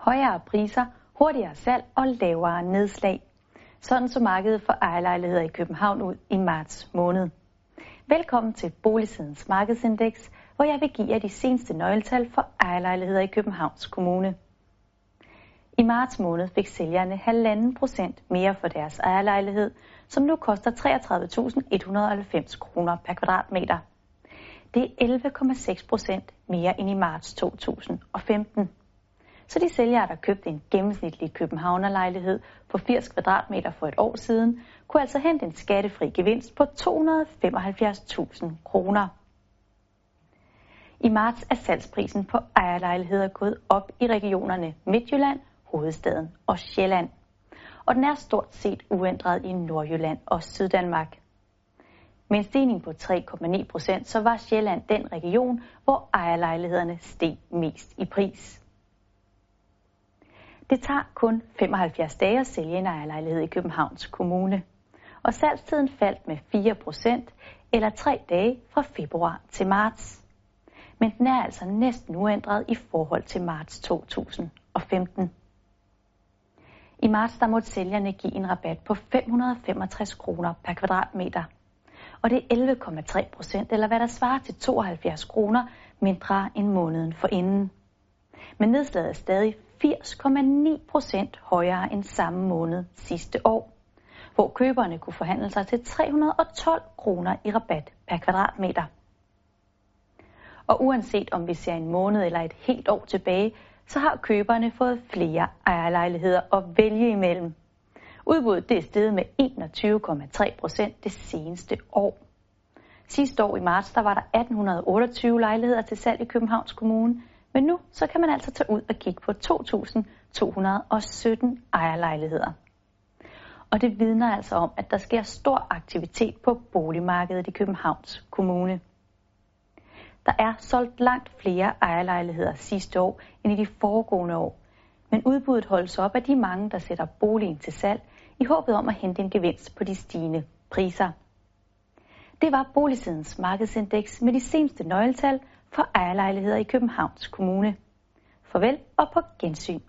højere priser, hurtigere salg og lavere nedslag. Sådan så markedet for ejerlejligheder i København ud i marts måned. Velkommen til Boligsidens markedsindeks, hvor jeg vil give jer de seneste nøgletal for ejerlejligheder i Københavns Kommune. I marts måned fik sælgerne 1,5 procent mere for deres ejerlejlighed, som nu koster 33.190 kroner per kvadratmeter. Det er 11,6 procent mere end i marts 2015. Så de sælgere, der købte en gennemsnitlig københavnerlejlighed på 80 kvadratmeter for et år siden, kunne altså hente en skattefri gevinst på 275.000 kroner. I marts er salgsprisen på ejerlejligheder gået op i regionerne Midtjylland, hovedstaden og Sjælland. Og den er stort set uændret i Nordjylland og Syddanmark. Med en stigning på 3,9 procent, så var Sjælland den region, hvor ejerlejlighederne steg mest i pris. Det tager kun 75 dage at sælge en ejerlejlighed i Københavns Kommune. Og salgstiden faldt med 4 procent, eller 3 dage fra februar til marts. Men den er altså næsten uændret i forhold til marts 2015. I marts der måtte sælgerne give en rabat på 565 kroner per kvadratmeter. Og det er 11,3 procent, eller hvad der svarer til 72 kroner mindre end måneden forinden. Men nedslaget er stadig 80,9 procent højere end samme måned sidste år, hvor køberne kunne forhandle sig til 312 kroner i rabat per kvadratmeter. Og uanset om vi ser en måned eller et helt år tilbage, så har køberne fået flere ejerlejligheder at vælge imellem. Udbuddet det er steget med 21,3 procent det seneste år. Sidste år i marts der var der 1828 lejligheder til salg i Københavns Kommune, men nu så kan man altså tage ud og kigge på 2.217 ejerlejligheder. Og det vidner altså om, at der sker stor aktivitet på boligmarkedet i Københavns Kommune. Der er solgt langt flere ejerlejligheder sidste år end i de foregående år. Men udbuddet holdes op af de mange, der sætter boligen til salg i håbet om at hente en gevinst på de stigende priser. Det var Boligsidens markedsindeks med de seneste nøgletal for ejerlejligheder i Københavns Kommune. Farvel og på gensyn.